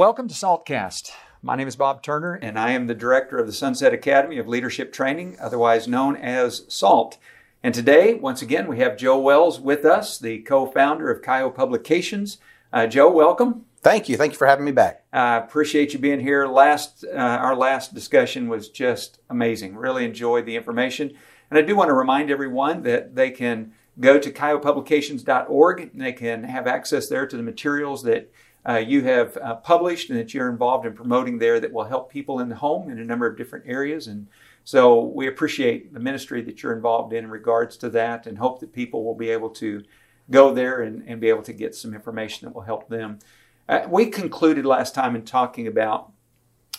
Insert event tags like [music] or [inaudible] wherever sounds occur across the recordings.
Welcome to Saltcast. My name is Bob Turner, and I am the director of the Sunset Academy of Leadership Training, otherwise known as SALT. And today, once again, we have Joe Wells with us, the co founder of Kyo Publications. Uh, Joe, welcome. Thank you. Thank you for having me back. I uh, appreciate you being here. Last, uh, our last discussion was just amazing. Really enjoyed the information. And I do want to remind everyone that they can go to kyopublications.org and they can have access there to the materials that uh, you have uh, published and that you're involved in promoting there that will help people in the home in a number of different areas. And so we appreciate the ministry that you're involved in in regards to that and hope that people will be able to go there and, and be able to get some information that will help them. Uh, we concluded last time in talking about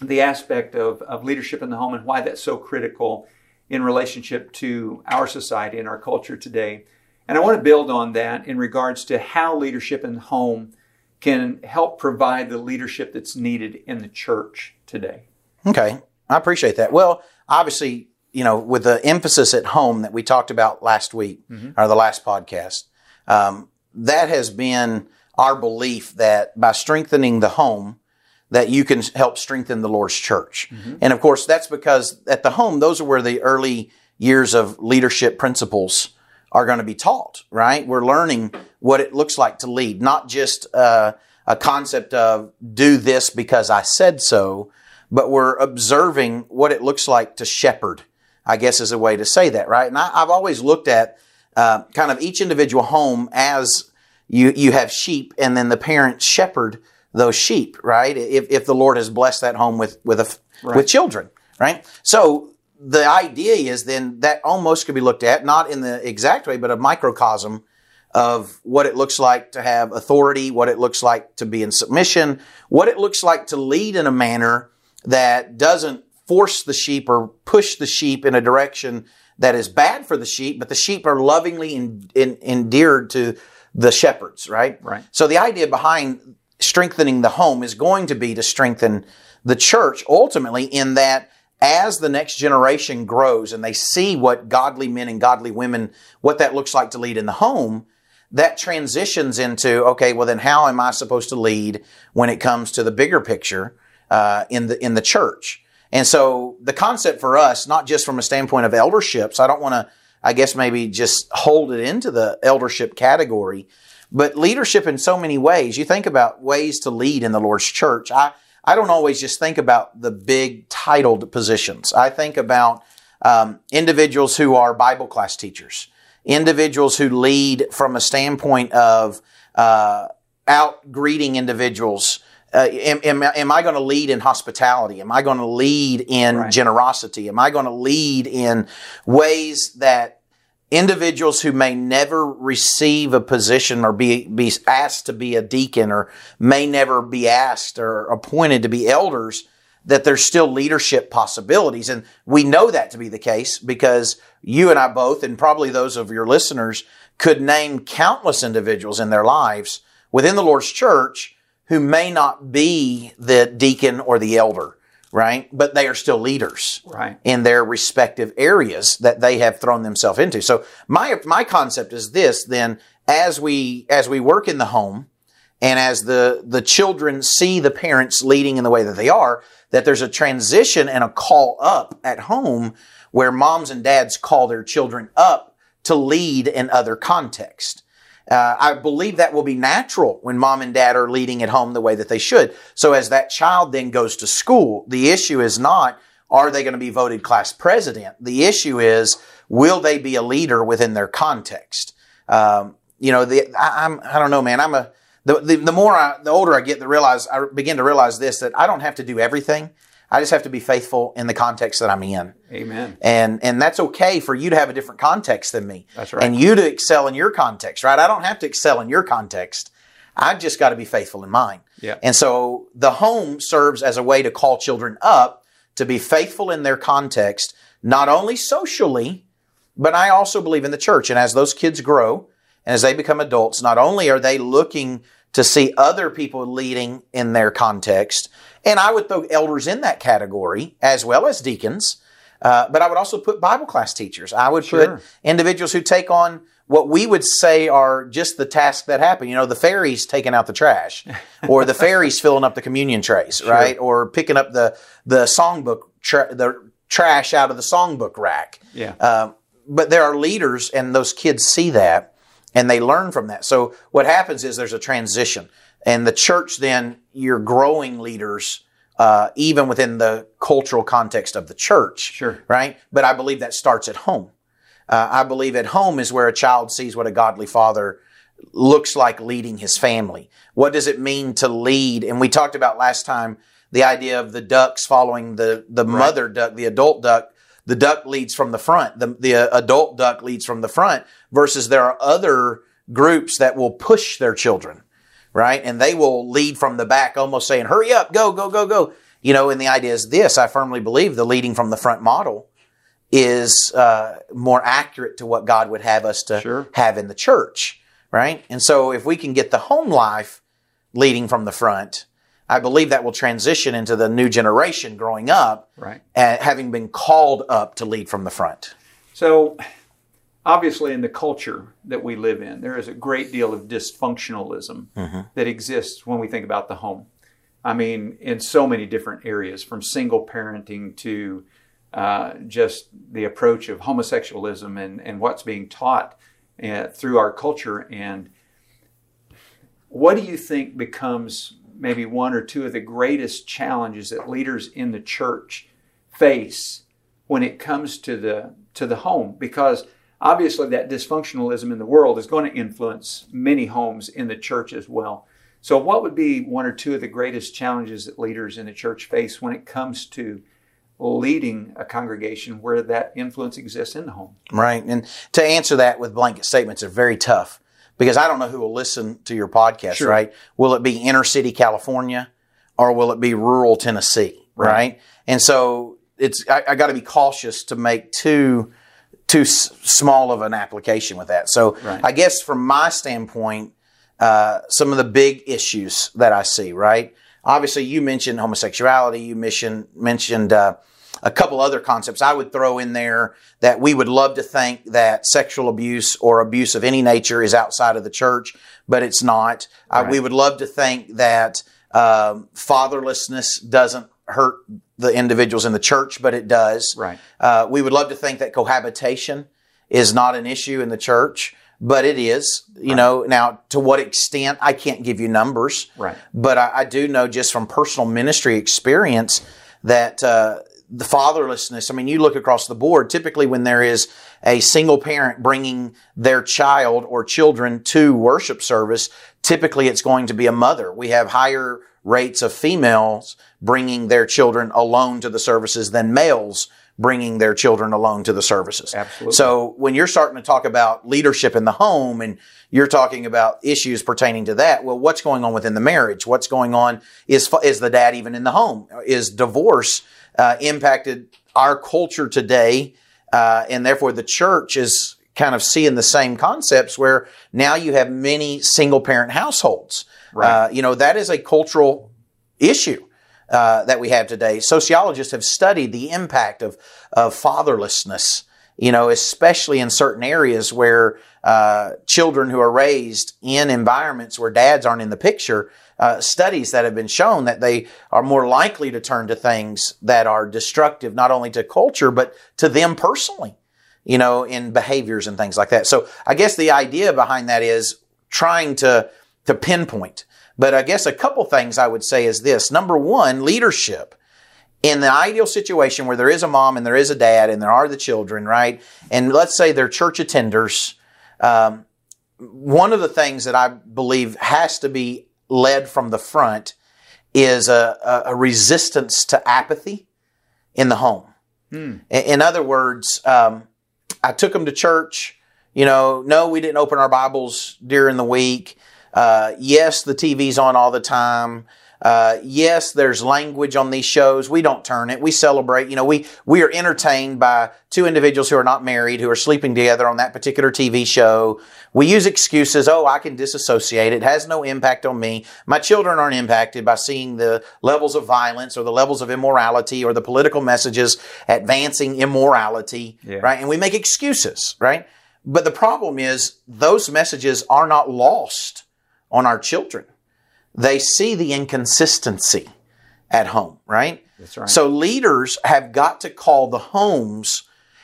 the aspect of, of leadership in the home and why that's so critical in relationship to our society and our culture today. And I want to build on that in regards to how leadership in the home can help provide the leadership that's needed in the church today. Okay, I appreciate that. Well, obviously, you know, with the emphasis at home that we talked about last week mm-hmm. or the last podcast, um, that has been our belief that by strengthening the home, that you can help strengthen the Lord's church. Mm-hmm. And of course, that's because at the home, those are where the early years of leadership principles are going to be taught, right? We're learning what it looks like to lead, not just uh, a concept of do this because I said so, but we're observing what it looks like to shepherd, I guess is a way to say that, right? And I, have always looked at uh, kind of each individual home as you you have sheep, and then the parents shepherd those sheep, right? If if the Lord has blessed that home with with a right. with children, right? So the idea is then that almost could be looked at not in the exact way, but a microcosm of what it looks like to have authority, what it looks like to be in submission, what it looks like to lead in a manner that doesn't force the sheep or push the sheep in a direction that is bad for the sheep, but the sheep are lovingly in, in, endeared to the shepherds, right? Right. So the idea behind strengthening the home is going to be to strengthen the church ultimately in that as the next generation grows and they see what godly men and godly women, what that looks like to lead in the home, that transitions into, okay, well then how am I supposed to lead when it comes to the bigger picture, uh, in the, in the church? And so the concept for us, not just from a standpoint of elderships, I don't want to I guess maybe just hold it into the eldership category. But leadership in so many ways, you think about ways to lead in the Lord's church. I, I don't always just think about the big titled positions. I think about um, individuals who are Bible class teachers, individuals who lead from a standpoint of uh, out greeting individuals uh, am, am, am, I going to lead in hospitality? Am I going to lead in right. generosity? Am I going to lead in ways that individuals who may never receive a position or be, be asked to be a deacon or may never be asked or appointed to be elders, that there's still leadership possibilities. And we know that to be the case because you and I both, and probably those of your listeners, could name countless individuals in their lives within the Lord's church who may not be the deacon or the elder, right? But they are still leaders right. in their respective areas that they have thrown themselves into. So my, my concept is this then as we, as we work in the home and as the, the children see the parents leading in the way that they are, that there's a transition and a call up at home where moms and dads call their children up to lead in other contexts. Uh, I believe that will be natural when mom and dad are leading at home the way that they should. So as that child then goes to school, the issue is not, are they going to be voted class president? The issue is, will they be a leader within their context? Um, you know, the, I, I'm, I don't know, man. I'm a, the, the, the more I, the older I get, the realize, I begin to realize this, that I don't have to do everything. I just have to be faithful in the context that I'm in. Amen. And and that's okay for you to have a different context than me. That's right. And you to excel in your context, right? I don't have to excel in your context. I've just got to be faithful in mine. Yeah. And so the home serves as a way to call children up to be faithful in their context, not only socially, but I also believe in the church. And as those kids grow and as they become adults, not only are they looking to see other people leading in their context, and I would throw elders in that category as well as deacons. Uh, but I would also put Bible class teachers. I would sure. put individuals who take on what we would say are just the tasks that happen. You know, the fairies taking out the trash, [laughs] or the fairies filling up the communion trays, right? Or picking up the the songbook tra- the trash out of the songbook rack. Yeah. Um, but there are leaders, and those kids see that, and they learn from that. So what happens is there's a transition, and the church then you're growing leaders. Uh, even within the cultural context of the church, Sure. right? But I believe that starts at home. Uh, I believe at home is where a child sees what a godly father looks like leading his family. What does it mean to lead? And we talked about last time the idea of the ducks following the, the mother duck, the adult duck. The duck leads from the front. The, the uh, adult duck leads from the front versus there are other groups that will push their children, right? And they will lead from the back, almost saying, hurry up, go, go, go, go. You know, and the idea is this, I firmly believe the leading from the front model is uh, more accurate to what God would have us to Sure. have in the church, right? And so if we can get the home life leading from the front, I believe that will transition into the new generation growing up, Right. and having been called up to lead from the front. So, obviously, in the culture that we live in, there is a great deal of dysfunctionalism that exists when we think about the home. I mean, in so many different areas, from single parenting to uh, just the approach of homosexualism and, and what's being taught uh, through our culture. And what do you think becomes maybe one or two of the greatest challenges that leaders in the church face when it comes to the to the home? Because obviously that dysfunctionalism in the world is going to influence many homes in the church as well. So, what would be one or two of the greatest challenges that leaders in the church face when it comes to leading a congregation where that influence exists in the home? Right. And to answer that with blanket statements are very tough because I don't know who will listen to your podcast, Sure. right? Will it be inner city California or will it be rural Tennessee? Right. Right. And so it's, I, I got to be cautious to make too, too s- small of an application with that. So Right. I guess from my standpoint, uh, some of the big issues that I see, right? Obviously, you mentioned homosexuality. You mentioned mentioned uh, a couple other concepts. I would throw in there that we would love to think that sexual abuse or abuse of any nature is outside of the church, but it's not. Uh, we would love to think that um, fatherlessness doesn't hurt the individuals in the church, but it does. Right. Uh, we would love to think that cohabitation is not an issue in the church, but it is. You know, now to what extent I can't give you numbers, Right. but I, I do know just from personal ministry experience that uh, the fatherlessness. I mean, you look across the board. Typically, when there is a single parent bringing their child or children to worship service, typically it's going to be a mother. We have higher rates of females bringing their children alone to the services than males bringing their children alone to the services. Absolutely. So when you're starting to talk about leadership in the home and you're talking about issues pertaining to that, well, what's going on within the marriage? What's going on? Is is the dad even in the home? Is divorce uh, impacted our culture today? Uh, and therefore, the church is kind of seeing the same concepts where now you have many single parent households. Right. Uh, you know that is a cultural issue uh, that we have today. Sociologists have studied the impact of of fatherlessness. You know, especially in certain areas where uh, children who are raised in environments where dads aren't in the picture. Uh, studies that have been shown that they are more likely to turn to things that are destructive, not only to culture but to them personally. You know, in behaviors and things like that. So, I guess the idea behind that is trying to to pinpoint. But I guess a couple things I would say is this. Number one, leadership. In the ideal situation where there is a mom and there is a dad and there are the children, right? And let's say they're church attenders. Um, one of the things that I believe has to be led from the front is a, a, resistance to apathy in the home. In, in other words, um, I took them to church. You know, no, we didn't open our Bibles during the week. Uh, yes, the TV's on all the time. Uh, yes, there's language on these shows. We don't turn it. We celebrate. You know, we we are entertained by two individuals who are not married who are sleeping together on that particular TV show. We use excuses. Oh, I can disassociate. It has no impact on me. My children aren't impacted by seeing the levels of violence or the levels of immorality or the political messages advancing immorality. Yeah. Right, and we make excuses. Right. But the problem is those messages are not lost on our children. They see the inconsistency at home, right? That's right. So leaders have got to call the homes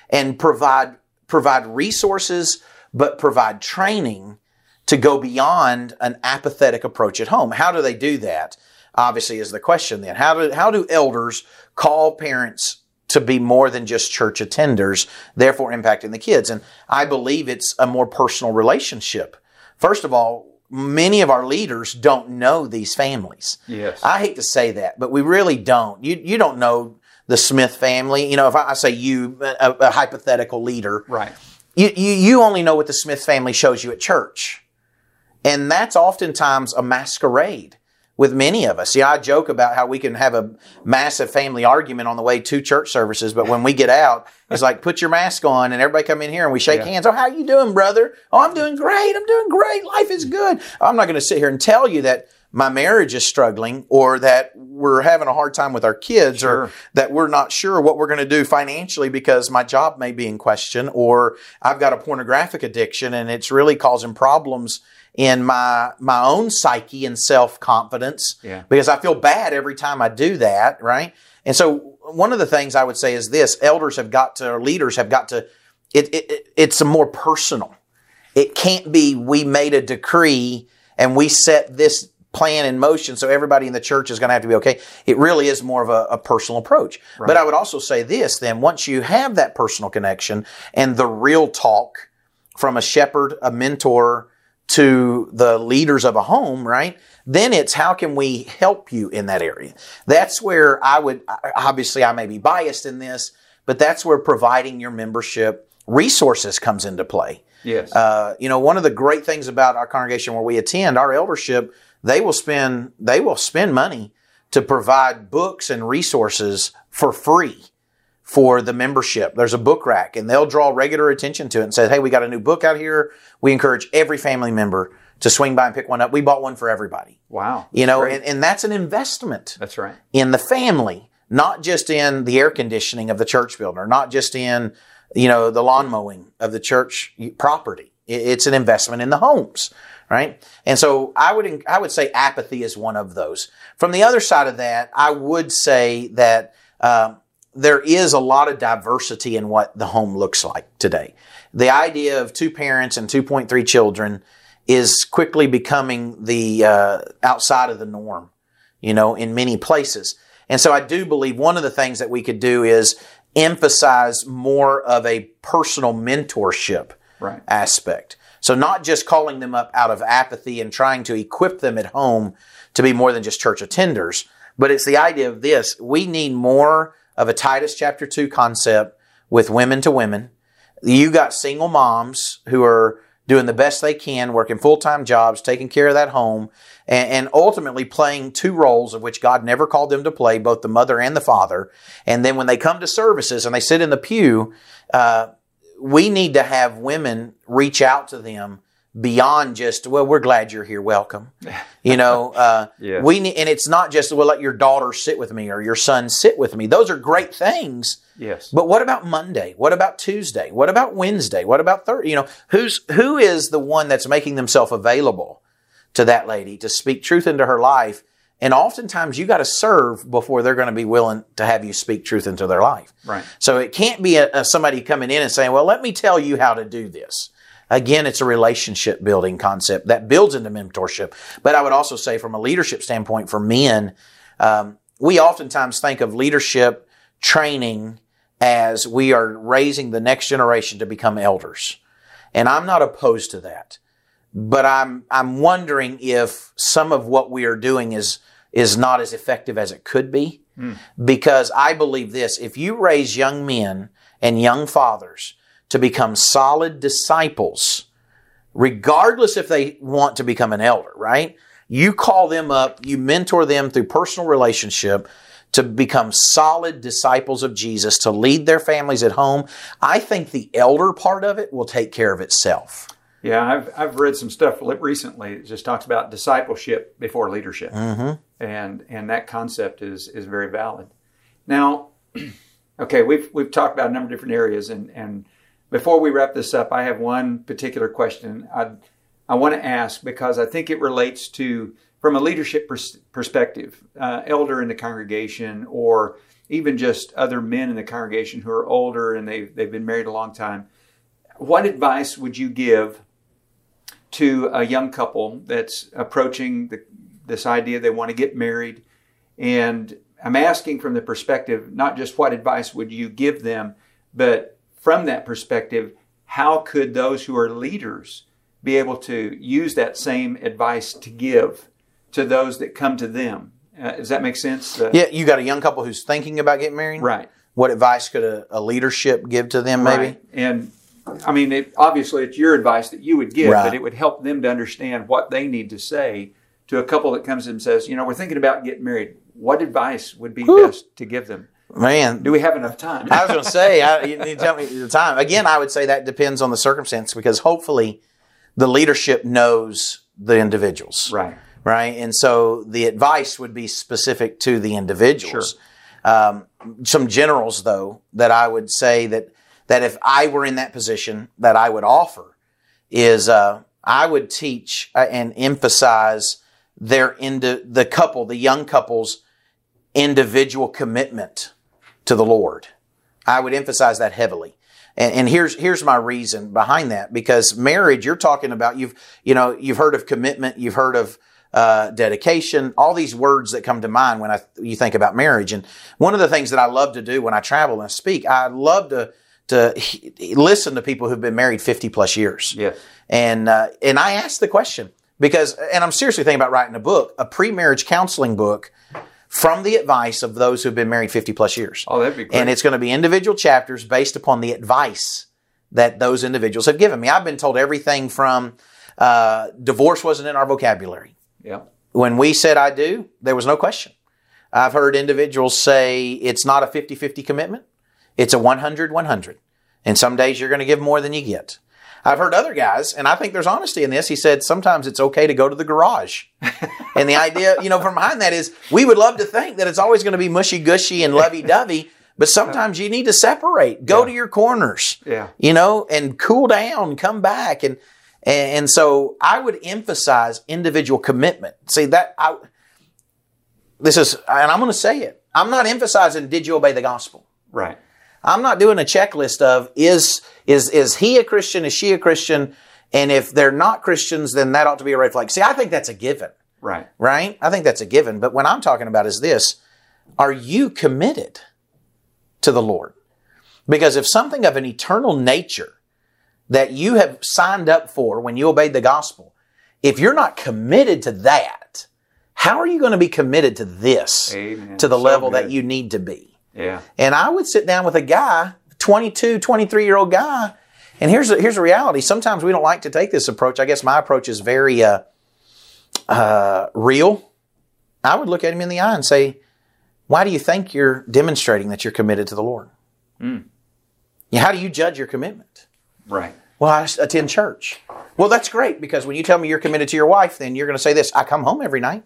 and provide provide resources, but provide training to go beyond an apathetic approach at home. How do they do that? Obviously, is the question then. How do how do elders call parents to be more than just church attenders, therefore impacting the kids? And I believe it's a more personal relationship. First of all, many of our leaders don't know these families. Yes. I hate to say that, but we really don't. You you don't know the Smith family. You know, if I, I say you, a, a hypothetical leader, right. you, you you only know what the Smith family shows you at church, and that's oftentimes a masquerade with many of us. Yeah, I joke about how we can have a massive family argument on the way to church services, but when we get out, it's like put your mask on and everybody come in here and we shake Yeah. hands. Oh, how you doing, brother? Oh, I'm doing great. I'm doing great. Life is good. I'm not going to sit here and tell you that my marriage is struggling or that we're having a hard time with our kids or that we're not sure what we're going to do financially because my job may be in question or I've got a pornographic addiction and it's really causing problems in my my own psyche and self-confidence Yeah. because I feel bad every time I do that, right? And so one of the things I would say is this, elders have got to or leaders have got to it, it, it it's a more personal. It can't be we made a decree and we set this plan in motion so everybody in the church is going to have to be okay. It really is more of a, a personal approach. But I would also say this then, once you have that personal connection and the real talk from a shepherd, a mentor to the leaders of a home, right? Then it's how can we help you in that area? That's where I would, obviously, I may be biased in this, but that's where providing your membership resources comes into play. Yes. Uh, you know, one of the great things about our congregation where we attend, our eldership, they will spend they will spend money to provide books and resources for free for the membership. There's a book rack, and they'll draw regular attention to it and say, "Hey, we got a new book out here. We encourage every family member to swing by and pick one up. We bought one for everybody." wow. You know, and, and that's an investment That's right. in the family, not just in the air conditioning of the church building, or not just in you know the lawn mowing of the church property. It's an investment in the homes, right? And so I would I would say apathy is one of those. From the other side of that, I would say that. Um, there is a lot of diversity in what the home looks like today. The idea of two parents and 2.3 children is quickly becoming the uh, outside of the norm, you know, in many places. And so I do believe one of the things that we could do is emphasize more of a personal mentorship Right. aspect. So not just calling them up out of apathy and trying to equip them at home to be more than just church attenders, but it's the idea of this. We need more of a Titus chapter 2 concept with women to women. You got single moms who are doing the best they can, working full-time jobs, taking care of that home, and, and ultimately playing two roles of which God never called them to play, both the mother and the father. And then when they come to services and they sit in the pew, uh, we need to have women reach out to them beyond just well we're glad you're here. Welcome. You know [laughs] uh, we and it's not just well let your daughter sit with me or your son sit with me. Those are great things. Yes. but what about monday? What about tuesday? What about wednesday? What about thursday you know who's who is the one that's making themselves available to that lady to speak truth into her life? And oftentimes you got to serve before they're going to be willing to have you speak truth into their life. Right. so it can't be a, a somebody coming in and saying, well, let me tell you how to do this. Again, it's a relationship building concept that builds into mentorship. But I would also say, from a leadership standpoint, for men, um, we oftentimes think of leadership training as we are raising the next generation to become elders. And I'm not opposed to that. But I'm, I'm wondering if some of what we are doing is, is not as effective as it could be because I believe this if you raise young men and young fathers to become solid disciples, regardless if they want to become an elder, right? You call them up, you mentor them through personal relationship to become solid disciples of Jesus, to lead their families at home. I think the elder part of it will take care of itself. Yeah, I've I've read some stuff recently that just talks about discipleship before leadership, Mm-hmm. and and that concept is is very valid. Now, [clears throat] okay, we've we've talked about a number of different areas, and and before we wrap this up, I have one particular question I, I want to ask because I think it relates to, from a leadership pers- perspective, uh, elder in the congregation or even just other men in the congregation who are older and they've, they've been married a long time. What advice would you give to a young couple that's approaching the, this idea they want to get married? And I'm asking from the perspective, not just what advice would you give them, but from that perspective, how could those who are leaders be able to use that same advice to give to those that come to them? Uh, does that make sense? Uh, Yeah, you got a young couple who's thinking about getting married. Right. What advice could a, a leadership give to them? Maybe. Right. And I mean, it, obviously, it's your advice that you would give, Right. but it would help them to understand what they need to say to a couple that comes and says, you know, we're thinking about getting married. What advice would be best to give them? Man, Do we have enough time? I was going to say, I, you need to tell me the time. Again, I would say that depends on the circumstance because hopefully the leadership knows the individuals. right. Right. And so the advice would be specific to the individuals. Um, some generals, though, that I would say that, that if I were in that position, that I would offer is uh, I would teach uh, and emphasize their into the couple, the young couple's individual commitment to the Lord. I would emphasize that heavily. And, and here's here's my reason behind that because marriage you're talking about you've you know you've heard of commitment you've heard of uh, dedication all these words that come to mind when I you think about marriage and one of the things that I love to do when I travel and speak I love to to he- listen to people who've been married 50 plus years Yes. and uh, and I ask the question because, and I'm seriously thinking about writing a book, a pre-marriage counseling book, from the advice of those who've been married 50 plus years. Oh, that'd be great. And it's going to be individual chapters based upon the advice that those individuals have given me. I've been told everything from uh, divorce wasn't in our vocabulary. yeah. When we said I do, there was no question. I've heard individuals say it's not a 50 50 commitment, it's a 100 100. And some days you're going to give more than you get. I've heard other guys, and I think there's honesty in this. He said sometimes it's okay to go to the garage. [laughs] and the idea, you know, from behind that is we would love to think that it's always going to be mushy gushy and lovey dovey, but sometimes you need to separate, go to your corners Yeah. you know, and cool down, come back. And, and so I would emphasize individual commitment. See that I, this is, and I'm going to say it. I'm not emphasizing, did you obey the gospel? Right. I'm not doing a checklist of is, is, is he a Christian? Is she a Christian? And if they're not Christians, then that ought to be a red flag. See, I think that's a given, Right. right? I think that's a given. But what I'm talking about is this. Are you committed to the Lord? Because if something of an eternal nature that you have signed up for when you obeyed the gospel, if you're not committed to that, how are you going to be committed to this, Amen. to the So level good. that you need to be? Yeah. And I would sit down with a guy, 22, 23 year old guy. And here's a, here's a reality. Sometimes we don't like to take this approach. I guess my approach is very uh, uh, real. I would look at him in the eye and say, Why do you think you're demonstrating that you're committed to the Lord? Yeah, How do you judge your commitment? Right. Well, I attend church. Well, that's great because when you tell me you're committed to your wife, then you're going to say this I come home every night.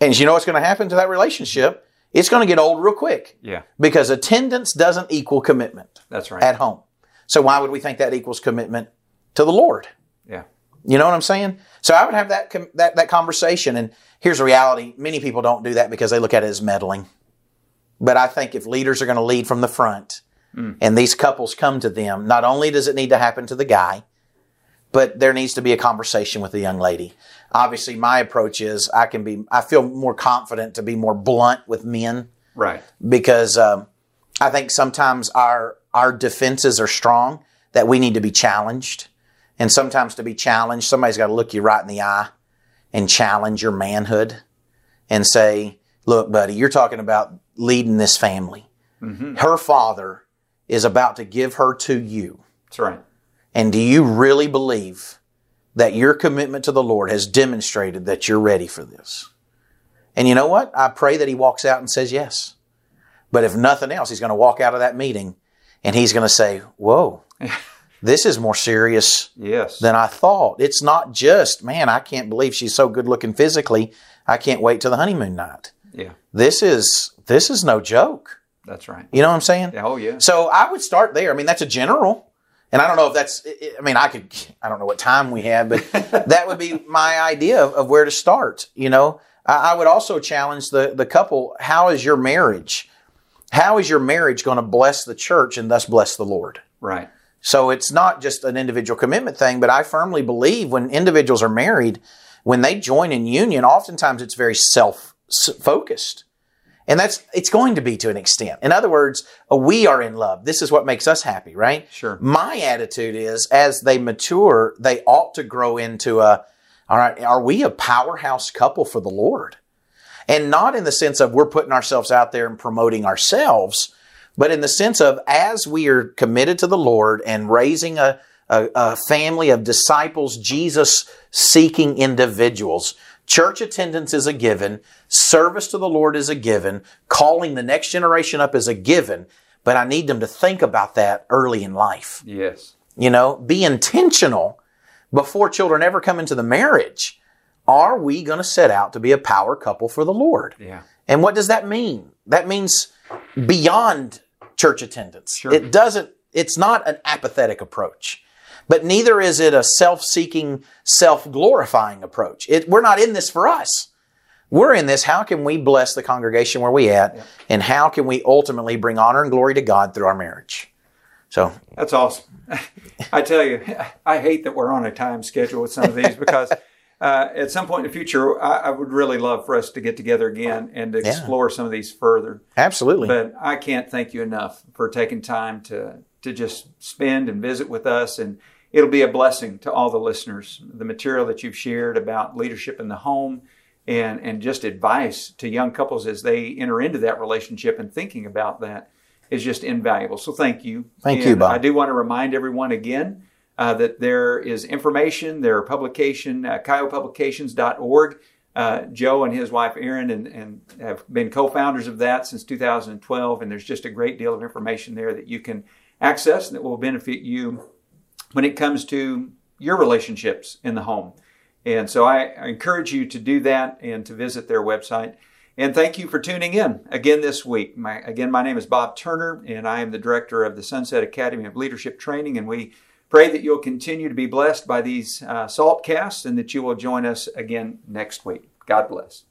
And you know what's going to happen to that relationship? It's going to get old real quick Yeah. because attendance doesn't equal commitment That's right. at home. So why would we think that equals commitment to the Lord? You know what I'm saying? So I would have that com- that that conversation. And here's the reality: many people don't do that because they look at it as meddling. But I think if leaders are going to lead from the front, and these couples come to them, not only does it need to happen to the guy, but there needs to be a conversation with the young lady. Obviously, my approach is I can be I feel more confident to be more blunt with men Right. because um, I think sometimes our our defenses are strong that we need to be challenged, and sometimes to be challenged, somebody's got to look you right in the eye and challenge your manhood and say, "Look, buddy, you're talking about leading this family. Mm-hmm. Her father is about to give her to you, That's right. and do you really believe that your commitment to the Lord has demonstrated that you're ready for this?" And you know what? I pray that he walks out and says yes. But if nothing else, he's going to walk out of that meeting and he's going to say, Whoa, [laughs] this is more serious Yes. than I thought. It's not just, man, I can't believe she's so good looking physically. I can't wait till the honeymoon night. yeah. This is this is no joke. That's right. You know what I'm saying? Oh, yeah. So I would start there. I mean, that's a general. And I don't know if that's, I mean, I could, I don't know what time we have, but [laughs] that would be my idea of, of where to start. You know, I, I, would also challenge the, the couple how is your marriage? How is your marriage going to bless the church and thus bless the Lord? Right. So it's not just an individual commitment thing, but I firmly believe when individuals are married, when they join in union, oftentimes it's very self focused. And that's, it's going to be to an extent. In other words, we are in love. This is what makes us happy, right? Sure. My attitude is as they mature, they ought to grow into a, all right, are we a powerhouse couple for the Lord? And not in the sense of we're putting ourselves out there and promoting ourselves, but in the sense of as we are committed to the Lord and raising a, a, a family of disciples, Jesus seeking individuals, Church attendance is a given. Service to the Lord is a given. Calling the next generation up is a given. But I need them to think about that early in life. Yes. You know, be intentional before children ever come into the marriage. Are we going to set out to be a power couple for the Lord? Yeah. And what does that mean? That means beyond church attendance. Sure. It doesn't, it's not an apathetic approach but neither is it a self-seeking, self-glorifying approach. It, we're not in this for us. We're in this. How can we bless the congregation where we at, yeah. and how can we ultimately bring honor and glory to God through our marriage? So that's awesome. [laughs] I tell you, [laughs] I hate that we're on a time schedule with some of these because [laughs] uh, at some point in the future, I, I, would really love for us to get together again and to explore yeah. some of these further. Absolutely. But I can't thank you enough for taking time to to just spend and visit with us and it'll be a blessing to all the listeners. The material that you've shared about leadership in the home and, and just advice to young couples as they enter into that relationship and thinking about that is just invaluable. So thank you. Thank and you, Bob. I do want to remind everyone again uh, that there is information, there are publication, uh, kyopublications.org. Uh, Joe and his wife Erin and, and have been co-founders of that since 2012, and there's just a great deal of information there that you can access that will benefit you when it comes to your relationships in the home. And so I, I encourage you to do that and to visit their website. And thank you for tuning in again this week. My, again, my name is Bob Turner, and I am the director of the Sunset Academy of Leadership Training. And we pray that you'll continue to be blessed by these uh, salt casts and that you will join us again next week. God bless.